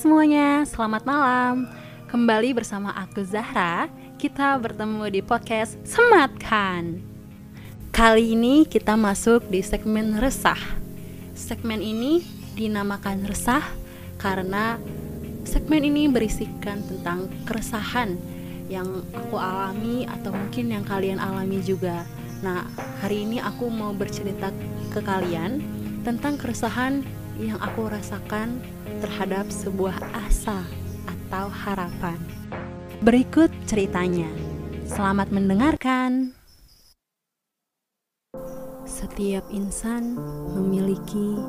semuanya, selamat malam. Kembali bersama aku Zahra, kita bertemu di podcast Sematkan. Kali ini kita masuk di segmen resah. Segmen ini dinamakan resah karena segmen ini berisikan tentang keresahan yang aku alami atau mungkin yang kalian alami juga. Nah, hari ini aku mau bercerita ke kalian tentang keresahan yang aku rasakan terhadap sebuah asa atau harapan. Berikut ceritanya. Selamat mendengarkan. Setiap insan memiliki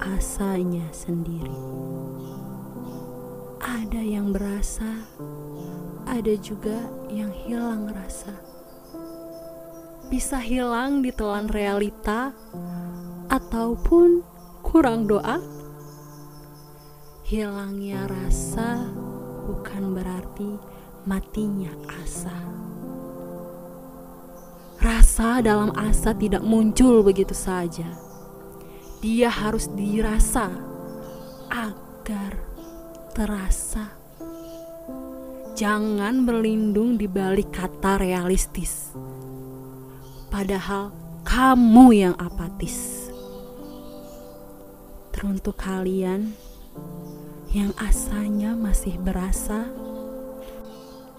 asanya sendiri. Ada yang berasa, ada juga yang hilang rasa. Bisa hilang ditelan realita ataupun kurang doa. Hilangnya rasa bukan berarti matinya asa. Rasa dalam asa tidak muncul begitu saja. Dia harus dirasa agar terasa. Jangan berlindung di balik kata realistis. Padahal kamu yang apatis. Teruntuk kalian yang asanya masih berasa,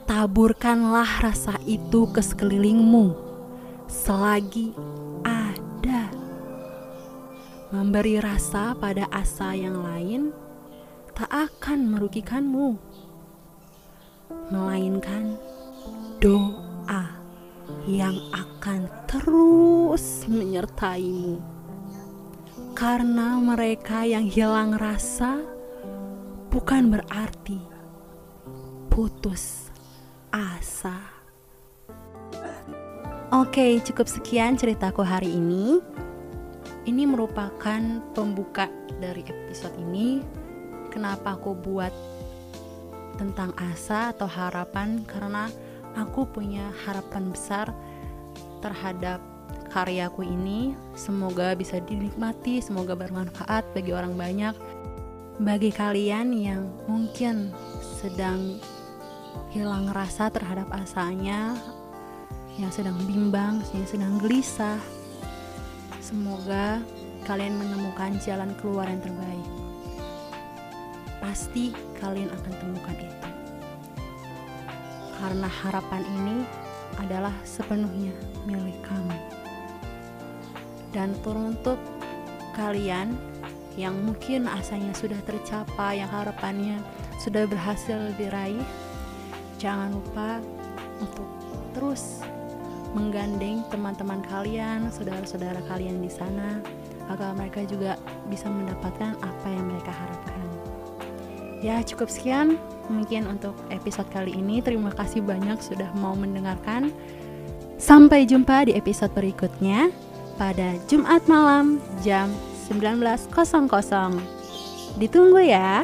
taburkanlah rasa itu ke sekelilingmu selagi ada. Memberi rasa pada asa yang lain tak akan merugikanmu, melainkan doa yang akan terus menyertaimu. Karena mereka yang hilang rasa bukan berarti putus asa. Oke, cukup sekian ceritaku hari ini. Ini merupakan pembuka dari episode ini. Kenapa aku buat tentang asa atau harapan? Karena aku punya harapan besar terhadap karyaku ini. Semoga bisa dinikmati, semoga bermanfaat bagi orang banyak. Bagi kalian yang mungkin sedang hilang rasa terhadap asanya yang sedang bimbang, yang sedang gelisah. Semoga kalian menemukan jalan keluar yang terbaik. Pasti kalian akan temukan itu. Karena harapan ini adalah sepenuhnya milik kamu. Dan teruntuk kalian yang mungkin asanya sudah tercapai, yang harapannya sudah berhasil diraih, jangan lupa untuk terus menggandeng teman-teman kalian, saudara-saudara kalian di sana, agar mereka juga bisa mendapatkan apa yang mereka harapkan. Ya, cukup sekian mungkin untuk episode kali ini. Terima kasih banyak sudah mau mendengarkan. Sampai jumpa di episode berikutnya pada Jumat malam jam 19.00. Ditunggu ya.